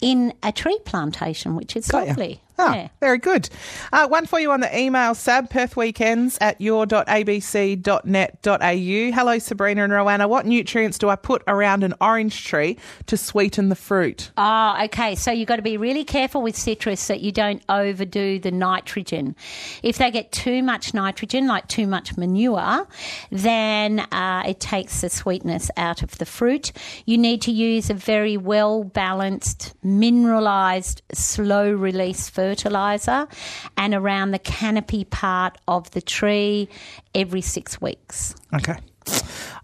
in a tree plantation, which is Got lovely. Ah, Yeah. very good. Uh, one for you on the email, Sab, Perth Weekends at your.abc.net.au. Hello, Sabrina and Roanna. What nutrients do I put around an orange tree to sweeten the fruit? Oh, okay. So you've got to be really careful with citrus that you don't overdo the nitrogen. If they get too much nitrogen, like too much manure, then uh, it takes the sweetness out of the fruit. You need to use a very well balanced, mineralized, slow release fertilizer and around the canopy part of the tree every six weeks. Okay.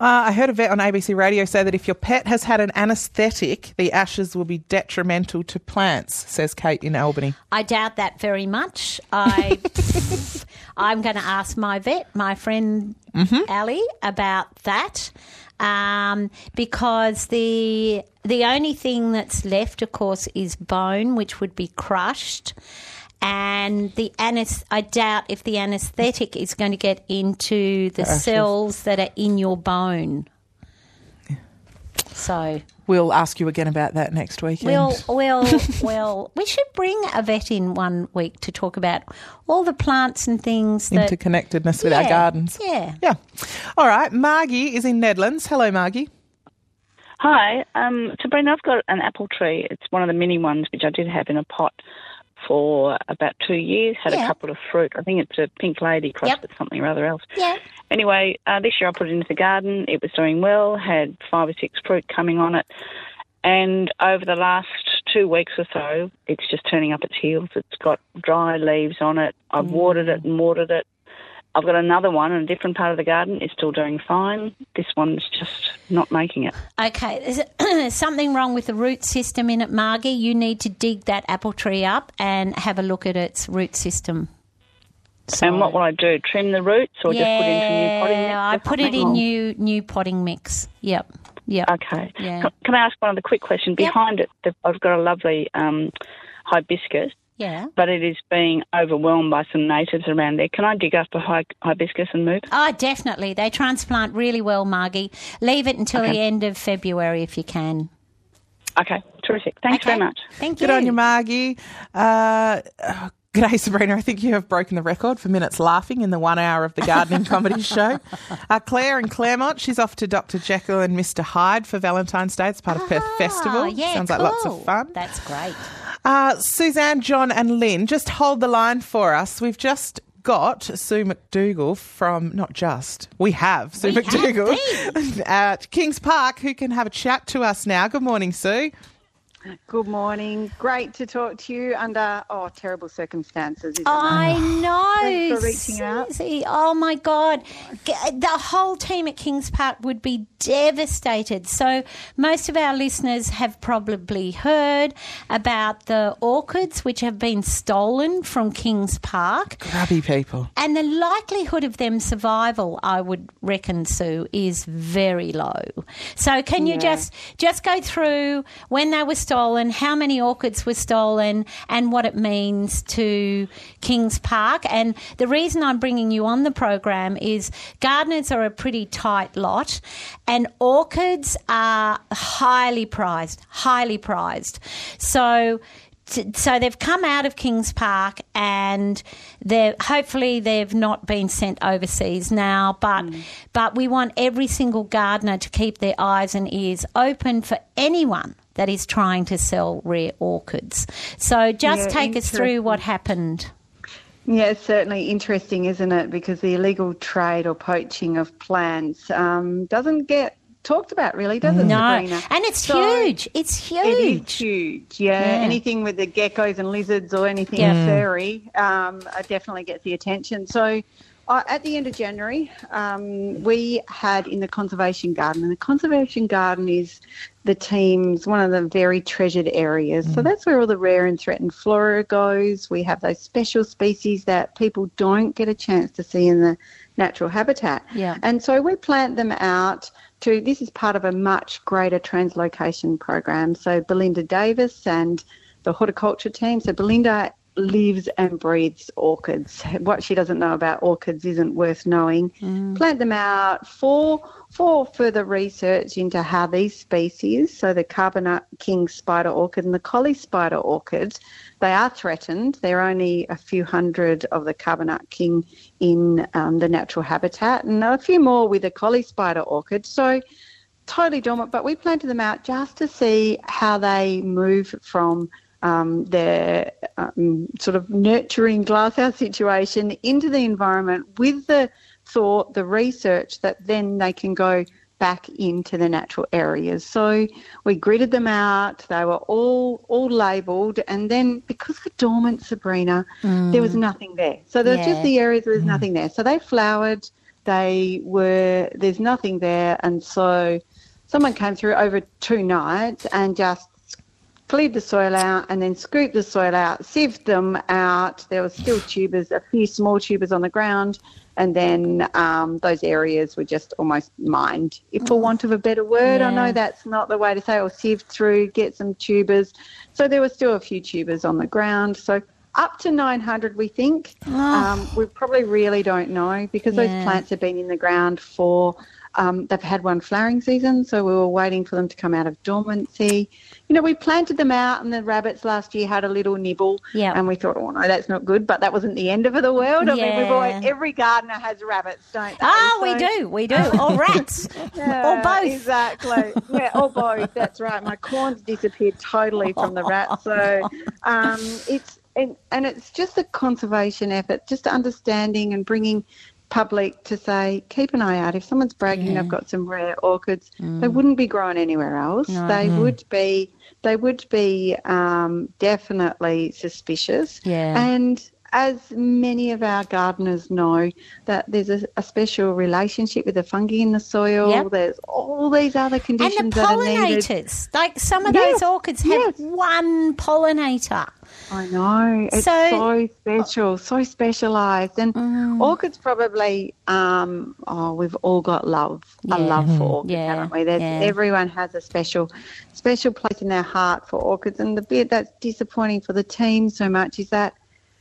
Uh, I heard a vet on ABC radio say that if your pet has had an anaesthetic, the ashes will be detrimental to plants, says Kate in Albany. I doubt that very much. I, I'm going to ask my vet, my friend Ali, about that, um, because the the only thing that's left, of course, is bone, which would be crushed. And the anes- I doubt if the anaesthetic is going to get into the cells that are in your bone. So We'll ask you again about that next weekend. We'll, we'll, well, we should bring a vet in one week to talk about all the plants and things that. Interconnectedness with our gardens. Yeah. Yeah. All right. Margie is in Nedlands. Hello, Margie. Hi, um, Sabrina. I've got an apple tree. It's one of the mini ones, which I did have in a pot for about two years. Had Yeah. a couple of fruit. I think it's a pink lady crossed Yep. with something or other else. Yeah. Anyway, uh, this year I put it into the garden. It was doing well. Had five or six fruit coming on it, and over the last two weeks or so, it's just turning up its heels. It's got dry leaves on it. I've watered it and watered it. I've got another one in a different part of the garden. It's still doing fine. This one's just not making it. Okay, there's something wrong with the root system in it, Margie. You need to dig that apple tree up and have a look at its root system. and what will I do? Trim the roots or just put it into new potting mix? I put it in Or- new new potting mix. Yep. Yep. Okay. Yeah. Can, I ask one other quick question? Behind it, I've got a lovely um, hibiscus, Yeah. but it is being overwhelmed by some natives around there. Can I dig up a hi- hibiscus and move? Oh, definitely. They transplant really well, Margie. Leave it until Okay. the end of February if you can. Okay, terrific. Thanks very much. Thank you. Good on you, Margie. Uh, G'day, Sabrina. I think you have broken the record for minutes laughing in the one hour of the gardening comedy show. Uh, Claire in Claremont, she's off to Dr. Jekyll and Mr. Hyde for Valentine's Day. It's part of Perth Festival. Oh, yeah, Sounds like lots of fun. That's great. Uh, Suzanne, John, and Lynn, just hold the line for us. We've just got Sue McDougall from, not just, we have Sue We have McDougall at Kings Park who can have a chat to us now. Good morning, Sue. Good morning. Great to talk to you under oh terrible circumstances. Isn't I it? know. Thanks for reaching out. Susie. Oh my God. The whole team at Kings Park would be devastated. So, most of our listeners have probably heard about the orchids which have been stolen from Kings Park. Grubby people. And the likelihood of them survival, I would reckon, Sue, is very low. So can you just just go through when they were stolen, how many orchids were stolen, and what it means to Kings Park? And the reason I'm bringing you on the program is gardeners are a pretty tight lot, and orchids are highly prized, highly prized. So so they've come out of Kings Park and they're hopefully they've not been sent overseas now but hmm. but we want every single gardener to keep their eyes and ears open for anyone that is trying to sell rare orchids. So just Yeah, take us through what happened. Yeah, it's certainly interesting, isn't it? Because the illegal trade or poaching of plants um, doesn't get talked about, really, does it, No, Sabrina? and it's So- huge. It's huge. It is huge. yeah. Yeah. Anything with the geckos and lizards or anything Yeah. furry um, uh, definitely gets the attention. So, uh, at the end of January, um, we had in the conservation garden, and the conservation garden is the team's one of the very treasured areas. So that's where all the rare and threatened flora goes. We have those special species that people don't get a chance to see in the natural habitat. Yeah. And so we plant them out to, this is part of a much greater translocation program. So Belinda Davis and the horticulture team. So Belinda lives and breathes orchids. What she doesn't know about orchids isn't worth knowing. Plant them out for for further research into how these species, so the Carbunup king spider orchid and the collie spider orchid, they are threatened. There are only a few hundred of the Carbunup king in um, the natural habitat, and a few more with the collie spider orchid. So totally dormant, but we planted them out just to see how they move from um, their um, sort of nurturing glasshouse situation into the environment with the thought, the research that then they can go back into the natural areas. So we gridded them out. They were all all labelled, and then because they're dormant, Sabrina, there was nothing there. So there's Yeah. just the areas where there's nothing there. So they flowered. They were there's nothing there, and so someone came through over two nights and just cleared the soil out and then scooped the soil out, sieved them out. There were still tubers, a few small tubers on the ground, and then um, those areas were just almost mined. If for want of a better word, I know that's not the way to say, or sieved through, get some tubers. So there were still a few tubers on the ground. So up to 900, we think. Um, we probably really don't know because Yeah. those plants have been in the ground for. Um, they've had one flowering season, so we were waiting for them to come out of dormancy. You know, we planted them out, and the rabbits last year had a little nibble, Yeah. and we thought, oh no, that's not good. But that wasn't the end of the world. I mean, we've always, every gardener has rabbits, don't they? Ah, we do, we do. Or rats. or both. Exactly. Yeah, or both. That's right. My corn's disappeared totally from the rats. So um, it's and, and it's just a conservation effort, just understanding and bringing public to say, keep an eye out. If someone's bragging Yeah. they've got some rare orchids, they wouldn't be grown anywhere else. No. They would be they would be um, definitely suspicious. Yeah. And as many of our gardeners know, that there's a, a special relationship with the fungi in the soil. Yep. There's all these other And conditions the that are needed. pollinators. Like some of Yes, those orchids have one pollinator. I know. It's So- so, special, so specialised. And Mm. orchids probably, um, oh, we've all got love, a love for orchids, Yeah, haven't we? There's, yeah. Everyone has a special, special place in their heart for orchids. And the bit that's disappointing for the team so much is that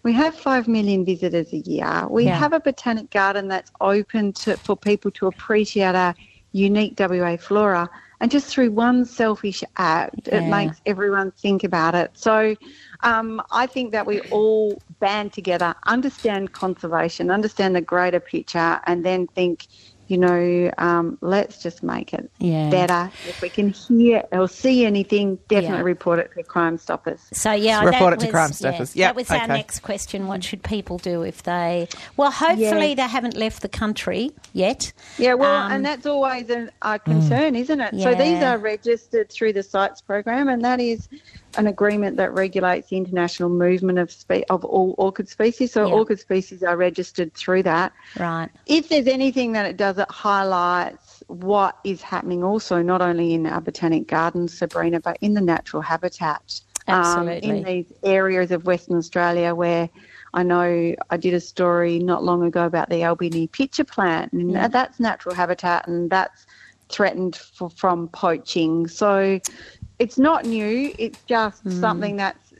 we have five million visitors a year. We Yeah. have a botanic garden that's open to for people to appreciate our unique WA flora. And just through one selfish act, it makes everyone think about it. So um, I think that we all band together, understand conservation, understand the greater picture, and then think, you know, um, let's just make it Yeah. better. If we can hear or see anything, definitely Yeah. report it to Crime Stoppers. So yeah, Report that it to was- Crime yeah, Stoppers. Yep, that was our next question. What should people do if they? Well, hopefully Yeah. they haven't left the country yet. Yeah, well, Um, and that's always a, a concern, isn't it? So these are registered through the CITES program, and that is an agreement that regulates the international movement of spe- of all orchid species. So Yeah. orchid species are registered through that. Right. If there's anything that it does, it highlights what is happening also, not only in our botanic gardens, Sabrina, but in the natural habitat. um, in these areas of Western Australia where I know I did a story not long ago about the Albany pitcher plant, and Yeah. that's natural habitat, and that's threatened for, from poaching. So it's not new, it's just Mm. something that's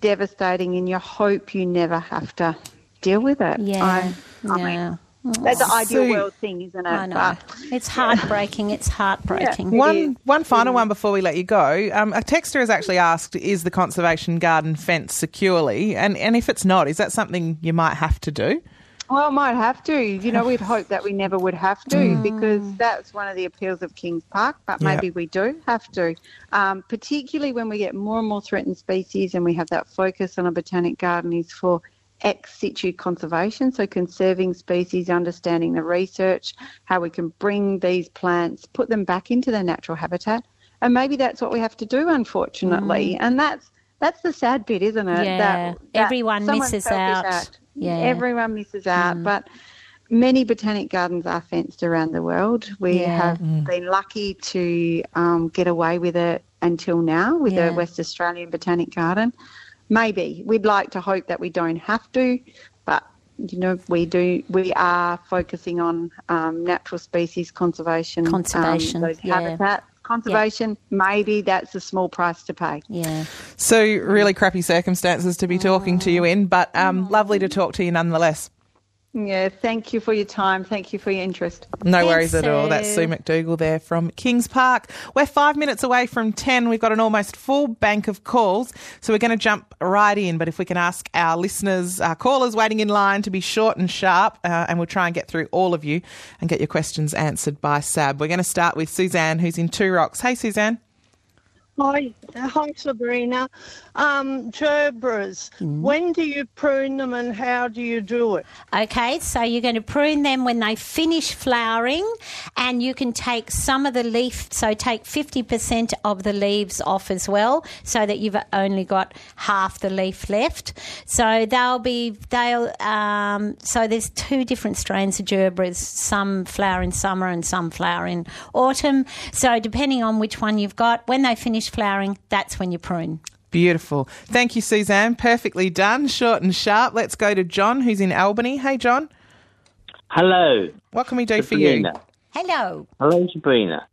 devastating, and you hope you never have to deal with it. Yeah. I, I yeah. mean, that's the ideal So- world thing, isn't it? I know. But- It's heartbreaking. It's heartbreaking. One one final one before we let you go. Um, a texter has actually asked, "Is the conservation garden fenced securely?" And and if it's not, is that something you might have to do? Well, might have to. You know, we'd hope that we never would have to because that's one of the appeals of Kings Park, but maybe we do have to. Um, particularly when we get more and more threatened species and we have that focus on a botanic garden is for ex situ conservation, so conserving species, understanding the research, how we can bring these plants, put them back into their natural habitat. And maybe that's what we have to do, unfortunately. And that's that's the sad bit, isn't it? Yeah. That, that Everyone misses selfish out. Act. Yeah. Everyone misses out, but many botanic gardens are fenced around the world. We Yeah. have been lucky to um, get away with it until now with Yeah. the West Australian Botanic Garden. Maybe we'd like to hope that we don't have to, but you know we do. We are focusing on um, natural species conservation, um, Conservation, those yeah. habitat conservation. Maybe that's a small price to pay. Yeah. So really crappy circumstances to be talking to you in, but um, lovely to talk to you nonetheless. Yeah, thank you for your time. Thank you for your interest. No worries Thanks, at all. That's Sue Sue. McDougall there from Kings Park. We're five minutes away from 10. We've got an almost full bank of calls, so we're going to jump right in. But if we can ask our listeners, our callers waiting in line to be short and sharp, uh, and we'll try and get through all of you and get your questions answered by Sab. We're going to start with Suzanne, who's in Two Rocks. Hey, Suzanne. Hi, hi Sabrina. Um, gerberas, when do you prune them and how do you do it? Okay, so you're going to prune them when they finish flowering, and you can take some of the leaf, so take 50% of the leaves off as well, so that you've only got half the leaf left. So they'll be, they'll, um, so there's two different strains of gerberas, some flower in summer and some flower in autumn. So depending on which one you've got, when they finish flowering, that's when you prune. Beautiful. Thank you, Suzanne. Perfectly done. Short and sharp. Let's go to John, who's in Albany. Hey, John. Hello. What can we do for you? Sabrina. Hello. Hello, Sabrina.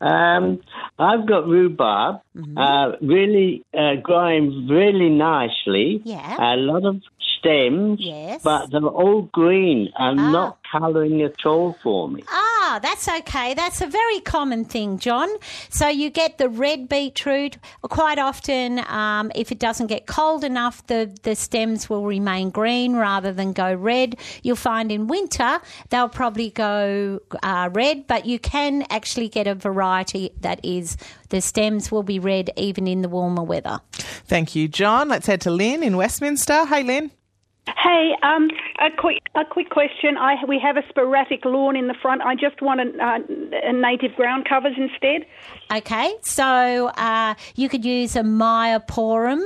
Um, I've got rhubarb, Mm-hmm. uh, really uh, growing really nicely. Yeah. A lot of stems, Yes. but they're all green and Ah. not colouring at all for me. Ah, that's okay. That's a very common thing, John. So you get the red beetroot. Quite often, um, if it doesn't get cold enough, the, the stems will remain green rather than go red. You'll find in winter they'll probably go uh, red, but you can actually get a variety that is the stems will be red even in the warmer weather. Thank you, John. Let's head to Lynn in Westminster. Hey, Lynn. Hey, um, a quick a quick question. I we have a sporadic lawn in the front. I just want a, uh, a native ground covers instead. Okay, so uh, you could use a Myoporum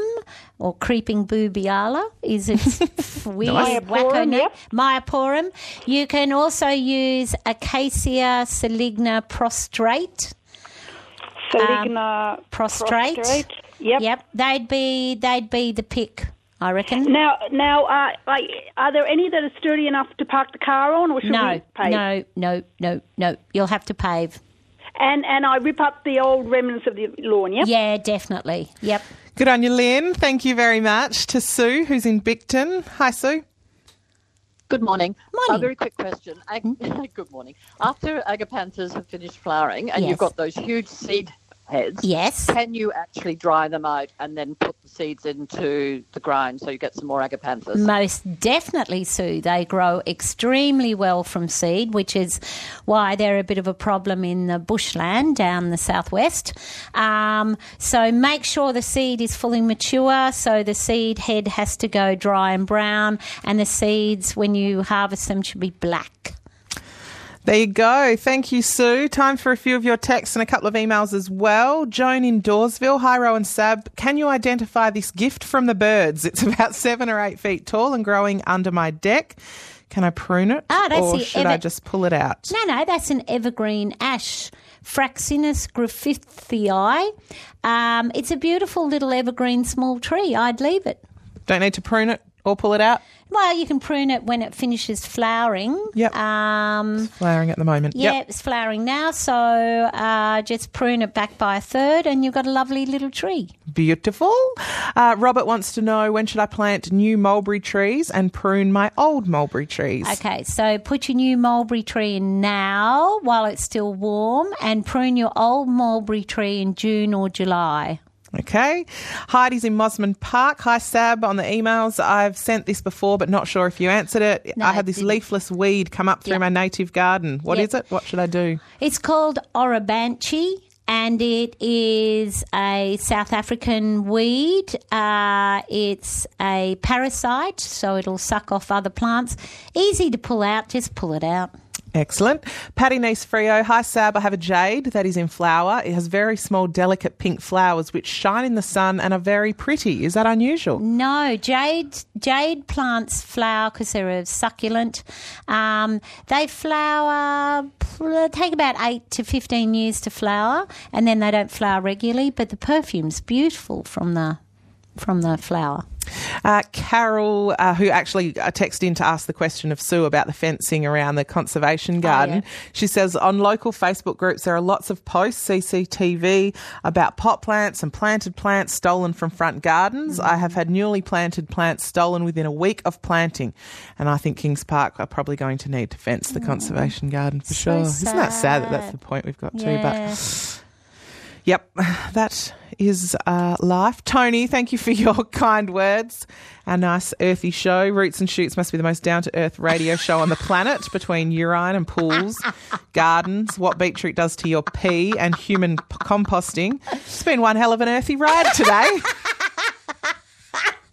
or creeping boobialla. Is it weird? Nice. Wacko Myoporum, name? yep. Myoporum. You can also use Acacia saligna prostrate. Saligna Um, prostrate. prostrate, Yep. Yep. They'd be they'd be the pick, I reckon. Now, now, uh, like, are there any that are sturdy enough to park the car on, or should No, we pave? no, no, no, no. You'll have to pave. And and I rip up the old remnants of the lawn. Yep. Yeah, definitely. Yep. Good on you, Lynn. Thank you very much. To Sue, who's in Bicton. Hi, Sue. Good morning. Morning. A very quick question. Ag- Good morning. After agapanthus have finished flowering and Yes. you've got those huge seed heads, Yes. can you actually dry them out and then put the seeds into the ground so you get some more agapanthus? Most definitely, Sue. They grow extremely well from seed, which is why they're a bit of a problem in the bushland down the southwest. Um, so make sure the seed is fully mature. So the seed head has to go dry and brown, and the seeds, when you harvest them, should be black. There you go. Thank you, Sue. Time for a few of your texts and a couple of emails as well. Joan in Dawesville. Hi, Ro and Sab. Can you identify this gift from the birds? It's about seven or eight feet tall and growing under my deck. Can I prune it? Ah, that's or should I just pull it out? No, no, that's an evergreen ash, Fraxinus griffithii. Um, it's a beautiful little evergreen small tree. I'd leave it. Don't need to prune it or pull it out? Well, you can prune it when it finishes flowering. Yep. Um, Flowering at the moment. yeah, Yep. it's flowering now, so uh, just prune it back by a third, and you've got a lovely little tree. Beautiful. Uh, Robert wants to know when should I plant new mulberry trees and prune my old mulberry trees? Okay, so put your new mulberry tree in now while it's still warm, and prune your old mulberry tree in June or July. Okay. Heidi's in Mosman Park. Hi, Sab, on the emails. I've sent this before, but not sure if you answered it. No, I had this didn't. leafless weed come up through Yep. my native garden. What is Yep. it? What should I do? It's called Orobanche. And it is a South African weed. Uh, it's a parasite, so it'll suck off other plants. Easy to pull out, just pull it out. Excellent. Patty Nice Frio. Hi, Sab. I have a jade that is in flower. It has very small, delicate pink flowers which shine in the sun and are very pretty. Is that unusual? No, jade jade plants flower because they're a succulent. Um, they flower take about eight to fifteen years to flower, and then they don't flower regularly. But the perfume's beautiful from the from the flower. Uh, Carol, uh, who actually uh, texted in to ask the question of Sue about the fencing around the conservation garden, she says on local Facebook groups there are lots of posts, CCTV, about pot plants and planted plants stolen from front gardens. I have had newly planted plants stolen within a week of planting, and I think Kings Park are probably going to need to fence the conservation garden for So sure. Isn't that sad that that's the point we've got to? But Yep, that is uh, life. Tony, thank you for your kind words. Our nice earthy show. Roots and Shoots must be the most down to earth radio show on the planet between urine and pools, gardens, what beetroot does to your pee, and human p- composting. It's been one hell of an earthy ride today.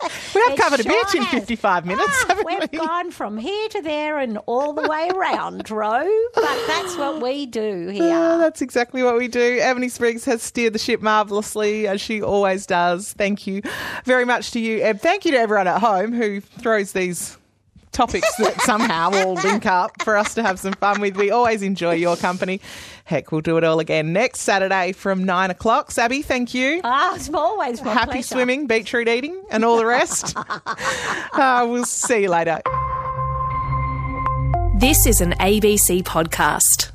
we have It covered a sure bit in 55 minutes, ah, haven't We've we? gone from here to there and all the way around, Ro. But that's what we do Oh, here. that's exactly what we do. Ebony Spriggs has steered the ship marvellously, as she always does. Thank you very much to you, Eb. Thank you to everyone at home who throws these topics that somehow all link up for us to have some fun with. We always enjoy your company. Heck, we'll do it all again next Saturday from nine o'clock. Sabby, thank you. Ah, it's always my Happy pleasure. swimming, beetroot eating, and all the rest. uh, we'll see you later. This is an ABC podcast.